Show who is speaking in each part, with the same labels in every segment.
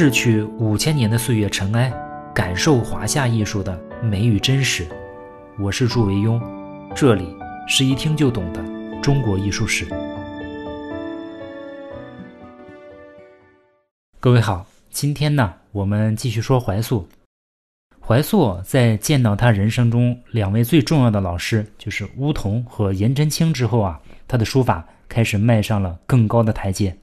Speaker 1: 逝去五千年的岁月尘埃，感受华夏艺术的美与真实。我是祝维庸，这里是一听就懂的中国艺术史。各位好，今天呢，我们继续说怀素。怀素在见到他人生中两位最重要的老师，就是巫童和颜真卿之后啊，他的书法开始迈上了更高的台阶。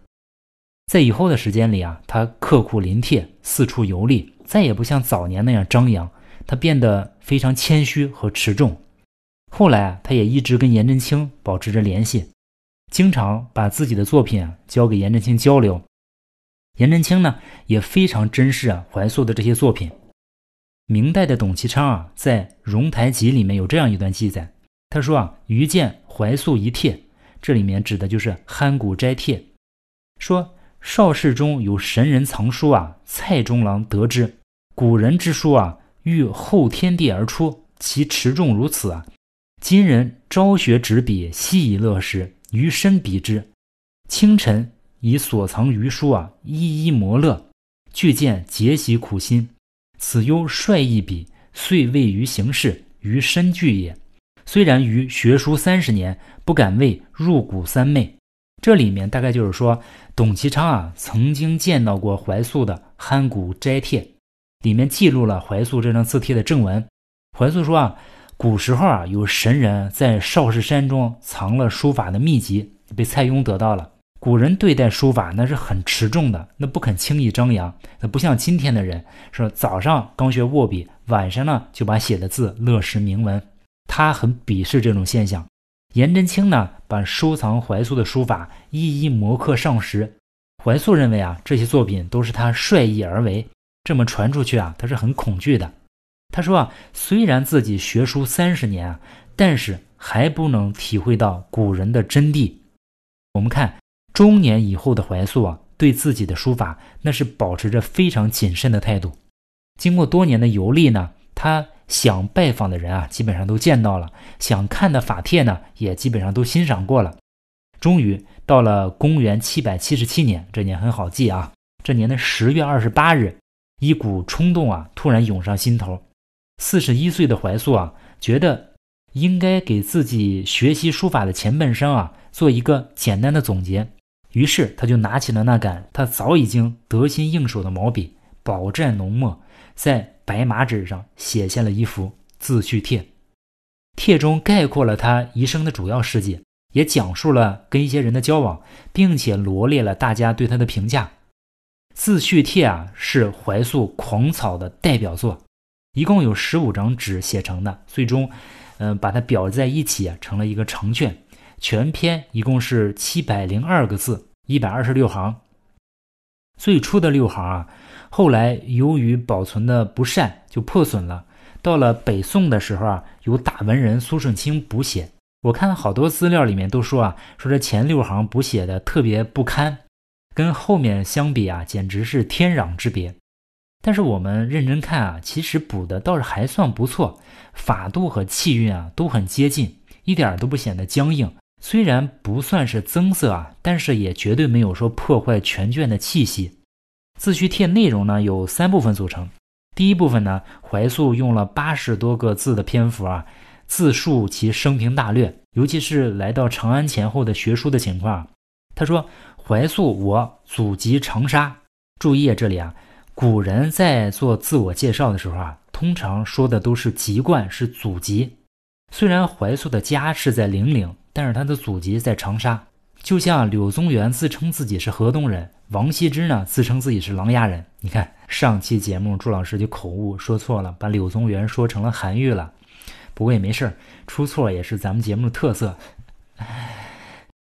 Speaker 1: 在以后的时间里啊，他刻苦临帖，四处游历，再也不像早年那样张扬，他变得非常谦虚和持重。后来啊，他也一直跟颜真卿保持着联系，经常把自己的作品啊交给颜真卿交流。颜真卿呢也非常珍视啊怀素的这些作品。明代的董其昌啊在《荣台集》里面有这样一段记载，他说啊余见怀素一帖，这里面指的就是酣谷斋帖，说。邵氏中有神人藏书啊，蔡中郎得之。古人之书啊，欲后天地而出，其持重如此啊。今人朝学执笔，夕以乐时，余身比之。清晨以所藏余书啊，一一磨乐，俱见结习苦心。此忧率一笔，遂位于形事于身具也。虽然于学书三十年，不敢为入骨三昧。这里面大概就是说，董其昌啊曾经见到过怀素的《酣谷斋帖》，里面记录了怀素这张字帖的正文。怀素说啊，古时候啊有神人在少室山中藏了书法的秘籍，被蔡邕得到了。古人对待书法那是很持重的，那不肯轻易张扬，那不像今天的人，说早上刚学握笔，晚上呢就把写的字落实铭文。他很鄙视这种现象。颜真卿呢，把收藏怀素的书法一一摹刻上石。怀素认为啊，这些作品都是他率意而为，这么传出去啊，他是很恐惧的。他说啊，虽然自己学书三十年啊，但是还不能体会到古人的真谛。我们看中年以后的怀素啊，对自己的书法那是保持着非常谨慎的态度。经过多年的游历呢，他。想拜访的人啊，基本上都见到了；想看的法帖呢，也基本上都欣赏过了。终于到了公元七百七十七年，这年很好记啊。这年的十月二十八日，一股冲动啊，突然涌上心头。四十一岁的怀素啊，觉得应该给自己学习书法的前半生啊，做一个简单的总结。于是他就拿起了那杆他早已经得心应手的毛笔，饱蘸浓墨，在。白马纸上写下了一幅自序帖，帖中概括了他一生的主要事迹，也讲述了跟一些人的交往，并且罗列了大家对他的评价。自序帖啊，是怀素狂草的代表作，一共有十五张纸写成的，最终，嗯，把它裱在一起啊，成了一个长卷。全篇一共是七百零二个字，一百二十六行。最初的六行啊。后来由于保存的不善，就破损了。到了北宋的时候啊，由大文人苏舜钦补写。我看好多资料里面都说啊，说这前六行补写的特别不堪，跟后面相比啊，简直是天壤之别。但是我们认真看啊，其实补的倒是还算不错，法度和气韵啊都很接近，一点都不显得僵硬。虽然不算是增色啊，但是也绝对没有说破坏全卷的气息。自序帖内容呢有三部分组成，第一部分呢，怀素用了八十多个字的篇幅啊，自述其生平大略，尤其是来到长安前后的学书的情况。他说：“怀素，我祖籍长沙。”注意这里啊，古人在做自我介绍的时候啊，通常说的都是籍贯，是祖籍。虽然怀素的家是在零陵，但是他的祖籍在长沙。就像柳宗元自称自己是河东人，王羲之呢自称自己是琅琊人。你看上期节目朱老师就口误说错了，把柳宗元说成了韩愈了。不过也没事儿，出错也是咱们节目的特色。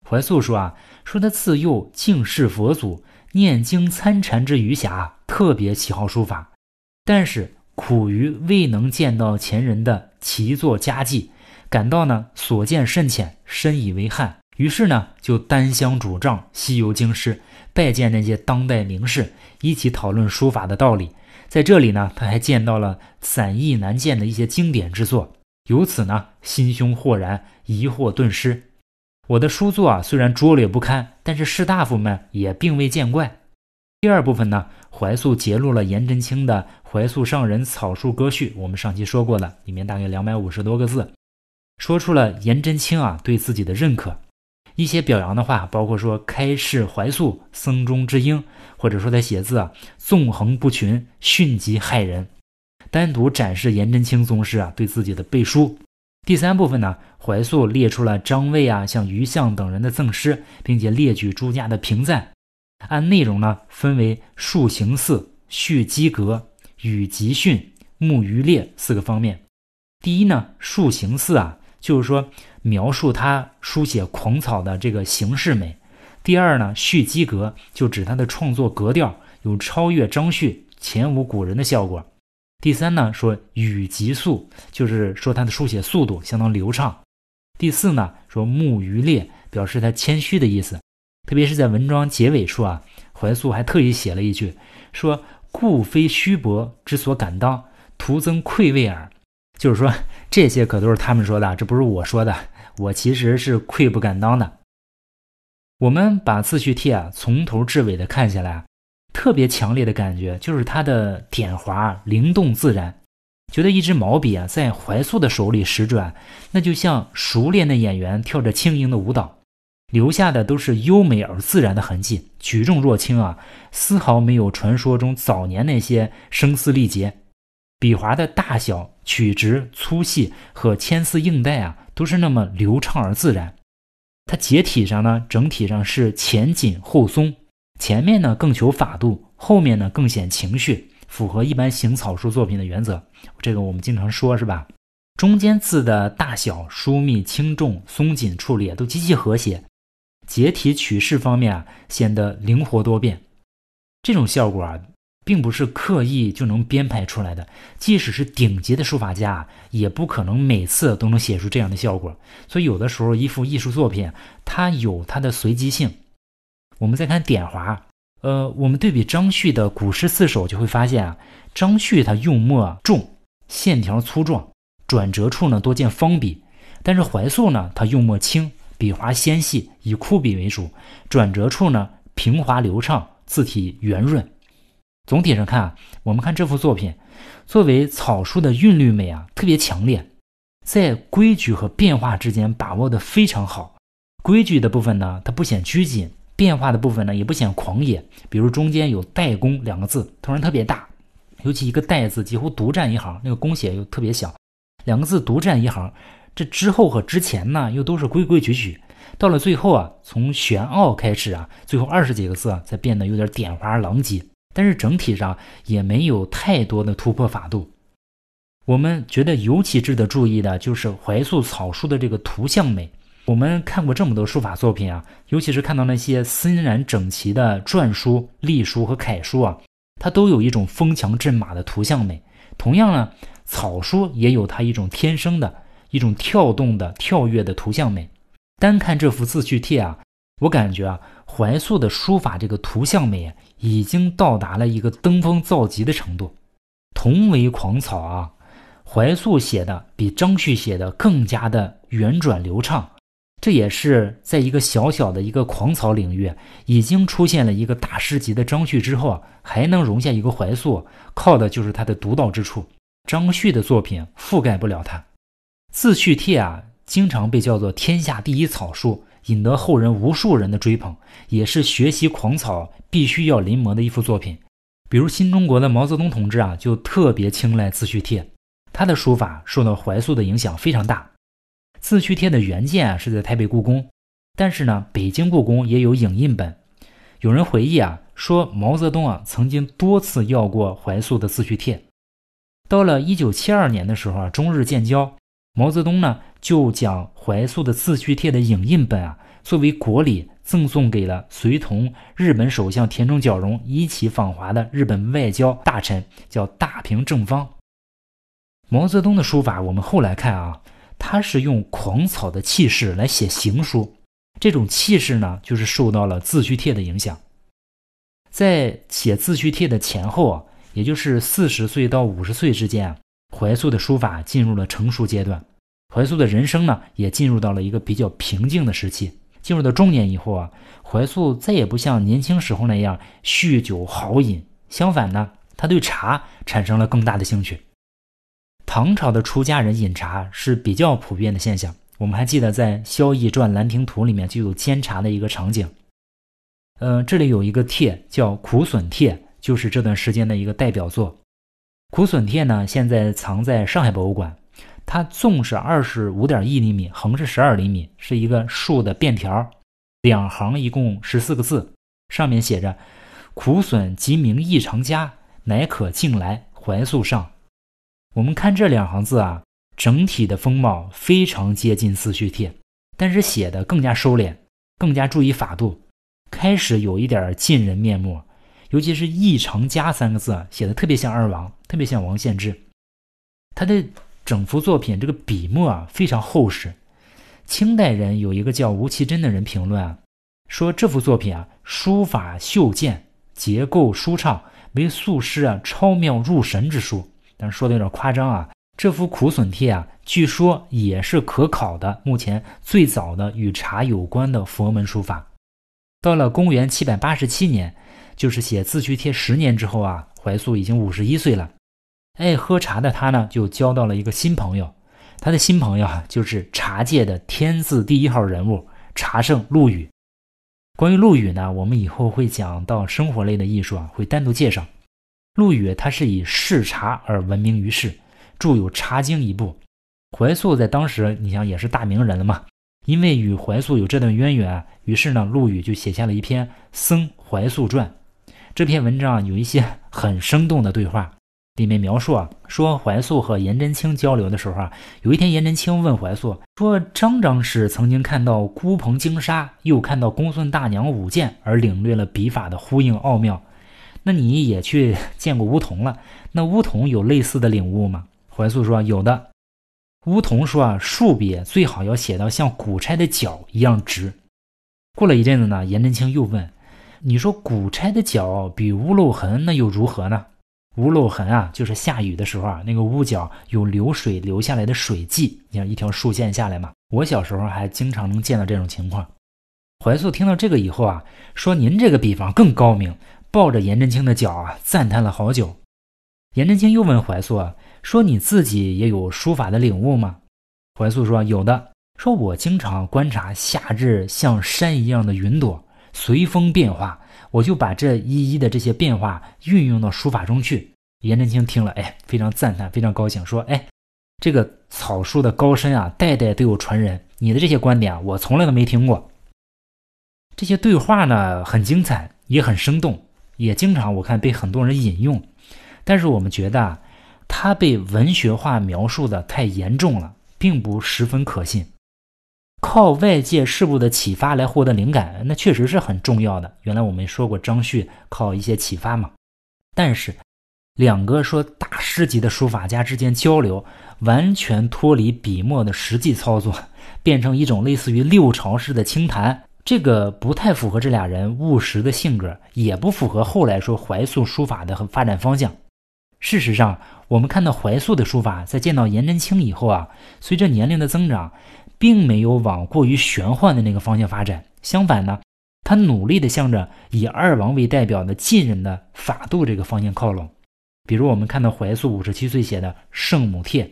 Speaker 1: 怀素说啊，说他自幼敬事佛祖，念经参禅之余暇，特别喜好书法，但是苦于未能见到前人的奇作佳绩，感到呢所见甚浅，深以为憾。于是呢，就单枪主帐西游京师，拜见那些当代名士，一起讨论书法的道理。在这里呢，他还见到了散佚难见的一些经典之作，由此呢，心胸豁然，疑惑顿失。我的书作啊，虽然拙劣不堪，但是士大夫们也并未见怪。第二部分呢，怀素揭露了颜真卿的《怀素上人草书歌序》，我们上期说过的，里面大概两百五十多个字，说出了颜真卿啊对自己的认可，一些表扬的话，包括说开示怀素僧中之英，或者说他写字啊纵横不群，迅疾骇人，单独展示颜真卿宗师啊对自己的背书。第三部分呢，怀素列出了张卫啊、像于相等人的赠诗，并且列举诸家的评赞。按内容呢，分为树行寺、叙机阁、语集训、慕余烈四个方面。第一呢，树行寺啊，就是说描述他书写狂草的这个形式美；第二呢，叙机格就指他的创作格调有超越张旭前无古人的效果；第三呢，说语急速，就是说他的书写速度相当流畅；第四呢，说慕余烈，表示他谦虚的意思。特别是在文章结尾处啊，怀素还特意写了一句，说“故非虚薄之所敢当，徒增愧畏耳”，就是说这些可都是他们说的，这不是我说的，我其实是愧不敢当的。我们把自序帖啊从头至尾的看下来，特别强烈的感觉就是它的点划灵动自然，觉得一支毛笔啊在怀素的手里使转，那就像熟练的演员跳着轻盈的舞蹈。留下的都是优美而自然的痕迹，举重若轻啊，丝毫没有传说中早年那些声嘶力竭。笔划的大小、曲直、粗细和牵丝硬带啊，都是那么流畅而自然。它结体上呢，整体上是前紧后松，前面呢更求法度，后面呢更显情绪，符合一般行草书作品的原则。这个我们经常说，是吧？中间字的大小、疏密、轻重、松紧处理都极其和谐。结体取势方面啊，显得灵活多变。这种效果啊，并不是刻意就能编排出来的。即使是顶级的书法家，也不可能每次都能写出这样的效果。所以，有的时候一幅艺术作品，它有它的随机性。我们再看点划，呃，我们对比张旭的古诗四首，就会发现啊，张旭他用墨重，线条粗壮，转折处呢多见方笔；但是怀素呢，他用墨轻。笔划纤细，以枯笔为主，转折处呢平滑流畅，字体圆润。总体上看啊，我们看这幅作品，作为草书的韵律美啊，特别强烈，在规矩和变化之间把握的非常好。规矩的部分呢，它不显拘谨；变化的部分呢，也不显狂野。比如中间有“代工”两个字，突然特别大，尤其一个“代”字几乎独占一行，那个工写又特别小，两个字独占一行。这之后和之前呢，又都是规规矩矩。到了最后啊，从玄奥开始啊，最后二十几个字啊，才变得有点点花狼藉。但是整体上也没有太多的突破法度。我们觉得尤其值得注意的就是怀素草书的这个图像美。我们看过这么多书法作品啊，尤其是看到那些森然整齐的篆书、隶书和楷书啊，它都有一种风墙阵马的图像美。同样呢，草书也有它一种天生的。一种跳动的、跳跃的图像美。单看这幅自叙帖啊，我感觉啊，怀素的书法这个图像美已经到达了一个登峰造极的程度。同为狂草啊，怀素写的比张旭写的更加的圆转流畅。这也是在一个小小的一个狂草领域，已经出现了一个大师级的张旭之后啊，还能容下一个怀素，靠的就是他的独到之处。张旭的作品覆盖不了他。自序帖啊，经常被叫做天下第一草书，引得后人无数人的追捧，也是学习狂草必须要临摹的一幅作品。比如新中国的毛泽东同志啊，就特别青睐自叙帖，他的书法受到怀素的影响非常大。自叙帖的原件啊是在台北故宫，但是呢，北京故宫也有影印本。有人回忆啊，说毛泽东啊曾经多次要过怀素的自叙帖。到了一九七二年的时候啊，中日建交。毛泽东呢，就将怀素的自叙帖的影印本啊，作为国礼赠送给了随同日本首相田中角荣一起访华的日本外交大臣，叫大平正方。毛泽东的书法，我们后来看啊，他是用狂草的气势来写行书，这种气势呢，就是受到了自叙帖的影响。在写自叙帖的前后啊，也就是四十岁到五十岁之间啊。怀素的书法进入了成熟阶段，怀素的人生呢也进入到了一个比较平静的时期。进入到中年以后啊，怀素再也不像年轻时候那样酗酒豪饮，相反呢，他对茶产生了更大的兴趣。唐朝的出家人饮茶是比较普遍的现象。我们还记得在《萧绎传兰亭图》里面就有煎茶的一个场景。呃，这里有一个帖叫《苦笋帖》，就是这段时间的一个代表作。《苦笋帖》呢，现在藏在上海博物馆。它纵是二十五点一厘米，横是十二厘米，是一个竖的便条，两行一共十四个字，上面写着：“苦笋即名异常家，乃可进来怀素上。”我们看这两行字啊。整体的风貌非常接近《四序帖》，但是写的更加收敛，更加注意法度，开始有一点近人面目，尤其是“异常家”三个字啊写的特别像二王，特别像王献之。他的整幅作品这个笔墨啊非常厚实。清代人有一个叫吴其真的人评论啊，说这幅作品啊书法秀健，结构舒畅，为素诗啊超妙入神之书。但是说的有点夸张啊。这幅苦笋帖啊，据说也是可考的目前最早的与茶有关的佛门书法。到了公元七百八十七年，就是写自叙帖十年之后啊，怀素已经五十一岁了。爱喝茶的他呢，就交到了一个新朋友。他的新朋友啊，就是茶界的天字第一号人物茶圣陆羽。关于陆羽呢，我们以后会讲到生活类的艺术啊，会单独介绍。陆羽他是以嗜茶而闻名于世。著有《茶经》一部，怀素在当时，你想也是大名人了嘛？因为与怀素有这段渊源，于是呢，陆羽就写下了一篇《僧怀素传》。这篇文章有一些很生动的对话，里面描述啊，说怀素和颜真卿交流的时候啊，有一天颜真卿问怀素说：“张张氏曾经看到孤蓬鲸鲨，又看到公孙大娘舞剑，而领略了笔法的呼应奥妙。那你也去见过梧桐了？那梧桐有类似的领悟吗？”怀素说：“有的。”梧桐说：“啊，竖笔最好要写到像古钗的脚一样直。”过了一阵子呢，颜真卿又问：“你说古钗的脚比屋漏痕，那又如何呢？”屋漏痕啊，就是下雨的时候啊，那个屋角有流水流下来的水迹，你看一条竖线下来嘛。我小时候还经常能见到这种情况。怀素听到这个以后啊，说：“您这个比方更高明。”抱着颜真卿的脚啊，赞叹了好久。颜真卿又问怀素啊。说你自己也有书法的领悟吗？怀素说有的。说我经常观察夏至像山一样的云朵随风变化，我就把这一一的这些变化运用到书法中去。颜真卿听了，哎，非常赞叹，非常高兴，说：“哎，这个草书的高深啊，代代都有传人。你的这些观点啊，我从来都没听过。”这些对话呢，很精彩，也很生动，也经常我看被很多人引用。但是我们觉得啊。他被文学化描述的太严重了，并不十分可信。靠外界事物的启发来获得灵感，那确实是很重要的。原来我们说过张旭靠一些启发嘛。但是，两个说大师级的书法家之间交流，完全脱离笔墨的实际操作，变成一种类似于六朝式的清谈，这个不太符合这俩人务实的性格，也不符合后来说怀素书法的发展方向。事实上，我们看到怀素的书法，在见到颜真卿以后啊，随着年龄的增长，并没有往过于玄幻的那个方向发展。相反呢，他努力的向着以二王为代表的晋人的法度这个方向靠拢。比如，我们看到怀素五十七岁写的《圣母帖》，《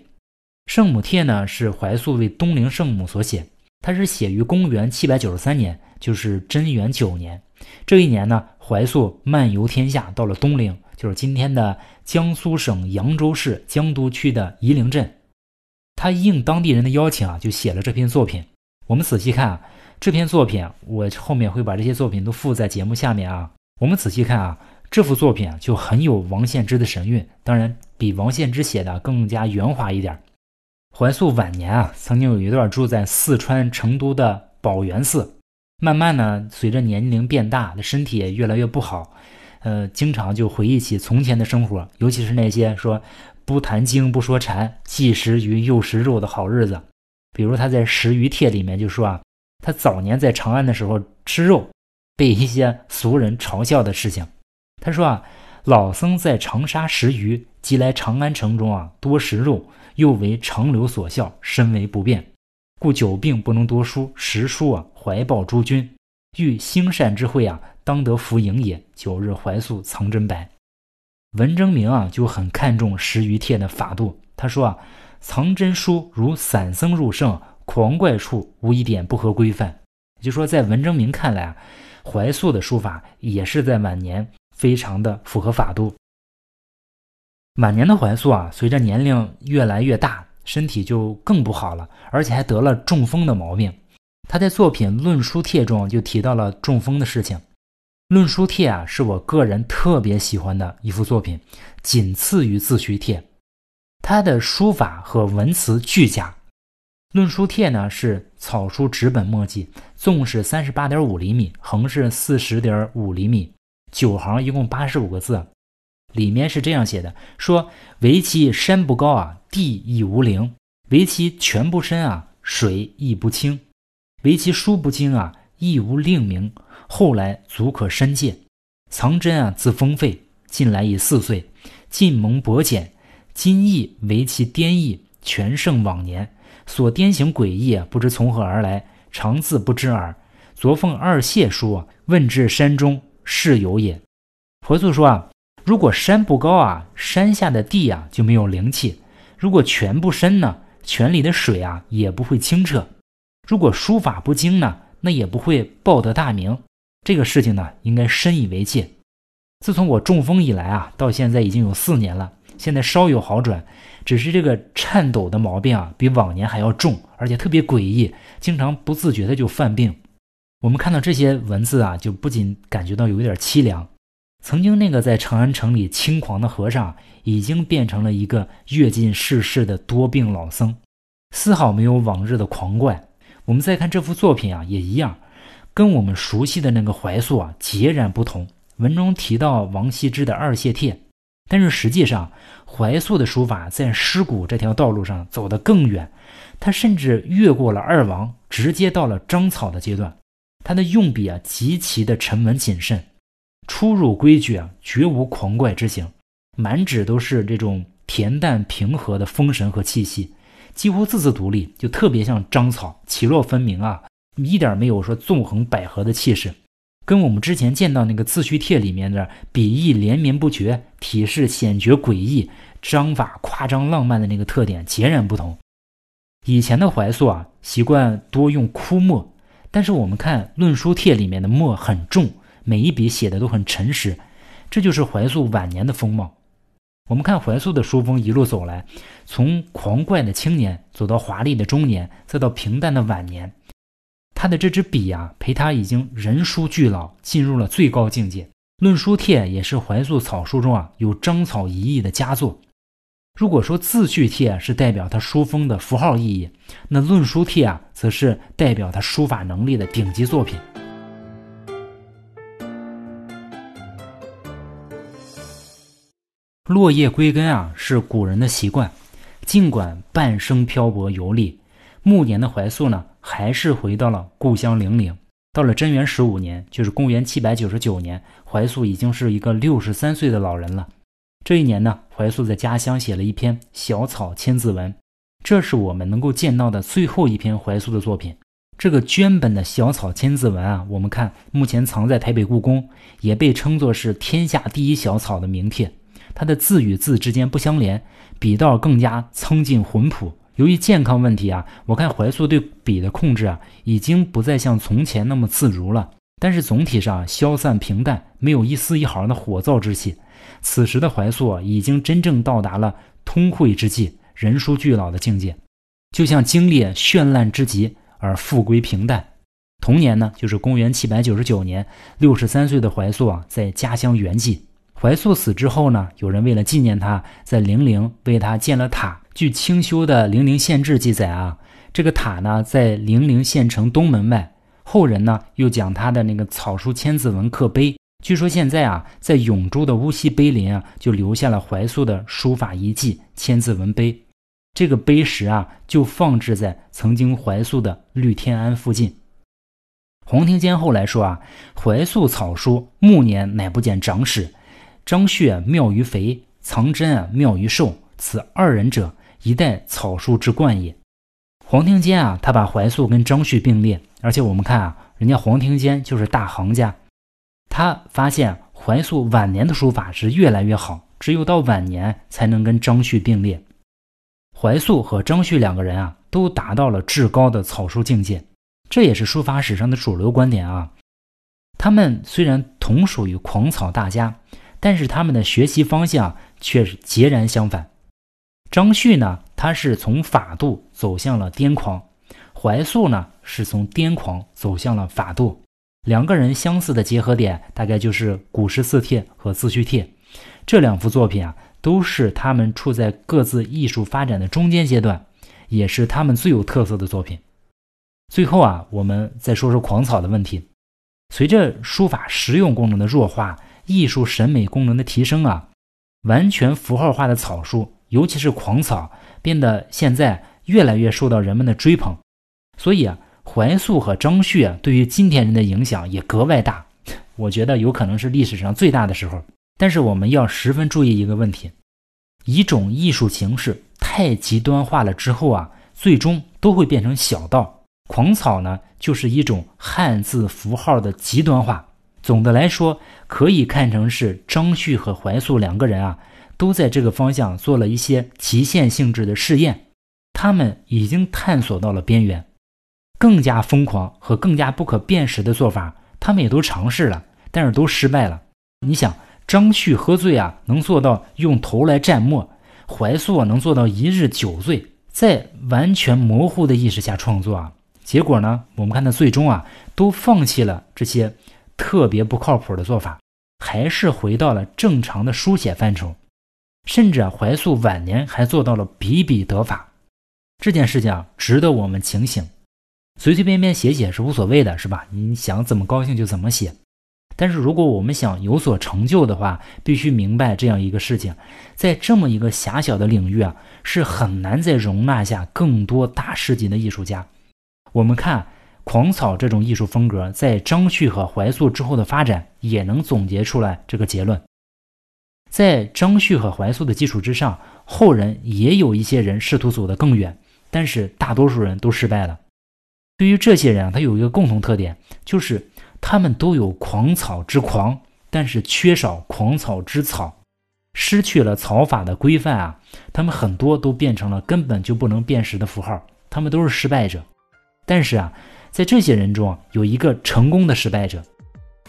Speaker 1: 圣母帖》呢是怀素为东陵圣母所写，它是写于公元七百九十三年，就是贞元九年。这一年呢，怀素漫游天下，到了东陵。就是今天的江苏省扬州市江都区的夷陵镇，他应当地人的邀请啊，就写了这篇作品。我们仔细看啊，这篇作品，我后面会把这些作品都附在节目下面啊。我们仔细看啊，这幅作品啊，就很有王献之的神韵，当然比王献之写的更加圆滑一点。怀素晚年啊，曾经有一段住在四川成都的宝源寺，慢慢呢，随着年龄变大，的身体也越来越不好。呃，经常就回忆起从前的生活，尤其是那些说不谈经不说禅，既食鱼又食肉的好日子。比如他在《食鱼帖》里面就说啊，他早年在长安的时候吃肉，被一些俗人嘲笑的事情。他说啊，老僧在长沙食鱼，即来长安城中啊多食肉，又为长流所笑，深为不便。故久病不能多书，时书啊怀抱诸君，欲兴善之会啊，当得福营也。九日怀素藏真白。文征明啊就很看重十余帖的法度，他说啊，藏真书如散僧入圣，狂怪处无一点不合规范。就说，在文征明看来啊，怀素的书法也是在晚年非常的符合法度。晚年的怀素啊，随着年龄越来越大，身体就更不好了，而且还得了中风的毛病。他在作品《论书帖》中就提到了中风的事情。《论书帖》啊，是我个人特别喜欢的一幅作品，仅次于《自叙帖》。他的书法和文辞俱佳。《论书帖》呢是草书纸本墨迹，纵是三十八点五厘米，横是四十点五厘米，九行，一共八十五个字。里面是这样写的：说唯其山不高啊，地亦无陵；唯其泉不深啊，水亦不清；唯其书不精啊，亦无令名。后来足可深戒。藏真啊，自封废，近来已四岁，晋蒙薄简，今亦为其颠异，全胜往年。所颠行诡异啊，不知从何而来，常自不知耳。昨奉二谢书啊，问至山中，是有也。回素说啊。如果山不高啊，山下的地啊就没有灵气；如果泉不深呢，泉里的水啊也不会清澈；如果书法不精呢，那也不会报得大名。这个事情呢，应该深以为戒。自从我中风以来啊，到现在已经有四年了，现在稍有好转，只是这个颤抖的毛病啊，比往年还要重，而且特别诡异，经常不自觉的就犯病。我们看到这些文字啊，就不仅感觉到有一点凄凉。曾经那个在长安城里轻狂的和尚，已经变成了一个阅尽世事的多病老僧，丝毫没有往日的狂怪。我们再看这幅作品啊，也一样，跟我们熟悉的那个怀素啊截然不同。文中提到王羲之的《二谢帖》，但是实际上怀素的书法在诗古这条道路上走得更远，他甚至越过了二王，直接到了章草的阶段。他的用笔啊极其的沉稳谨慎。出入规矩啊，绝无狂怪之行，满纸都是这种恬淡平和的风神和气息，几乎字字独立，就特别像章草，起落分明啊，一点没有说纵横捭阖的气势，跟我们之前见到那个自叙帖里面的笔意连绵不绝、体式险绝诡异、章法夸张浪漫的那个特点截然不同。以前的怀素啊，习惯多用枯墨，但是我们看《论书帖》里面的墨很重。每一笔写的都很诚实，这就是怀素晚年的风貌。我们看怀素的书风一路走来，从狂怪的青年走到华丽的中年，再到平淡的晚年，他的这支笔啊，陪他已经人书俱老，进入了最高境界。《论书帖》也是怀素草书中啊有章草一意的佳作。如果说《字序帖》是代表他书风的符号意义，那《论书帖》啊，则是代表他书法能力的顶级作品。落叶归根啊，是古人的习惯。尽管半生漂泊游历，暮年的怀素呢，还是回到了故乡零陵。到了贞元十五年，就是公元七百九十九年，怀素已经是一个六十三岁的老人了。这一年呢，怀素在家乡写了一篇小草千字文，这是我们能够见到的最后一篇怀素的作品。这个绢本的小草千字文啊，我们看目前藏在台北故宫，也被称作是天下第一小草的名帖。它的字与字之间不相连，笔道更加苍劲浑朴。由于健康问题啊，我看怀素对笔的控制啊，已经不再像从前那么自如了。但是总体上消散平淡，没有一丝一毫的火燥之气。此时的怀素，已经真正到达了通慧之际、人书俱老的境界，就像经历绚烂之极而复归平淡。同年呢，就是公元七百九十九年，六十三岁的怀素啊，在家乡圆寂。怀素死之后呢，有人为了纪念他，在零陵为他建了塔。据清修的《零陵县志》记载啊，这个塔呢在零陵县城东门外。后人呢又将他的那个草书千字文刻碑。据说现在啊，在永州的乌溪碑林啊，就留下了怀素的书法遗迹千字文碑。这个碑石啊，就放置在曾经怀素的绿天庵附近。黄庭坚后来说啊，怀素草书暮年乃不见长史。张旭妙于肥，藏真啊妙于瘦，此二人者，一代草书之冠也。黄庭坚啊，他把怀素跟张旭并列，而且我们看啊，人家黄庭坚就是大行家，他发现怀素晚年的书法是越来越好，只有到晚年才能跟张旭并列。怀素和张旭两个人啊，都达到了至高的草书境界，这也是书法史上的主流观点啊。他们虽然同属于狂草大家，但是他们的学习方向却是截然相反。张旭呢，他是从法度走向了癫狂；怀素呢，是从癫狂走向了法度。两个人相似的结合点，大概就是《古诗四帖》和《自叙帖》这两幅作品啊，都是他们处在各自艺术发展的中间阶段，也是他们最有特色的作品。最后啊，我们再说说狂草的问题。随着书法实用功能的弱化，艺术审美功能的提升啊，完全符号化的草书。尤其是狂草变得现在越来越受到人们的追捧，所以啊，怀素和张旭啊，对于今天人的影响也格外大。我觉得有可能是历史上最大的时候。但是我们要十分注意一个问题：一种艺术形式太极端化了之后啊，最终都会变成小道。狂草呢，就是一种汉字符号的极端化。总的来说，可以看成是张旭和怀素两个人啊。都在这个方向做了一些极限性质的试验，他们已经探索到了边缘，更加疯狂和更加不可辨识的做法，他们也都尝试了，但是都失败了。你想，张旭喝醉啊，能做到用头来蘸墨；怀素能做到一日酒醉，在完全模糊的意识下创作啊。结果呢，我们看他最终啊，都放弃了这些特别不靠谱的做法，还是回到了正常的书写范畴。甚至啊，怀素晚年还做到了比比得法，这件事情啊，值得我们警醒。随随便便写写是无所谓的，是吧？你想怎么高兴就怎么写。但是如果我们想有所成就的话，必须明白这样一个事情：在这么一个狭小的领域啊，是很难再容纳下更多大师级的艺术家。我们看狂草这种艺术风格，在张旭和怀素之后的发展，也能总结出来这个结论。在张旭和怀素的基础之上，后人也有一些人试图走得更远，但是大多数人都失败了。对于这些人啊，他有一个共同特点，就是他们都有狂草之狂，但是缺少狂草之草，失去了草法的规范啊。他们很多都变成了根本就不能辨识的符号，他们都是失败者。但是啊，在这些人中有一个成功的失败者，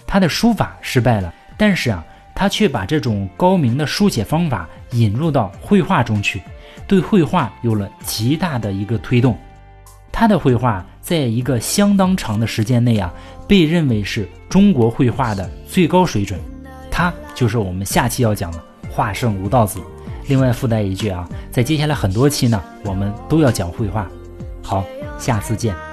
Speaker 1: 他的书法失败了，但是啊。他却把这种高明的书写方法引入到绘画中去，对绘画有了极大的一个推动。他的绘画在一个相当长的时间内啊，被认为是中国绘画的最高水准。他就是我们下期要讲的画圣吴道子。另外附带一句啊，在接下来很多期呢，我们都要讲绘画。好，下次见。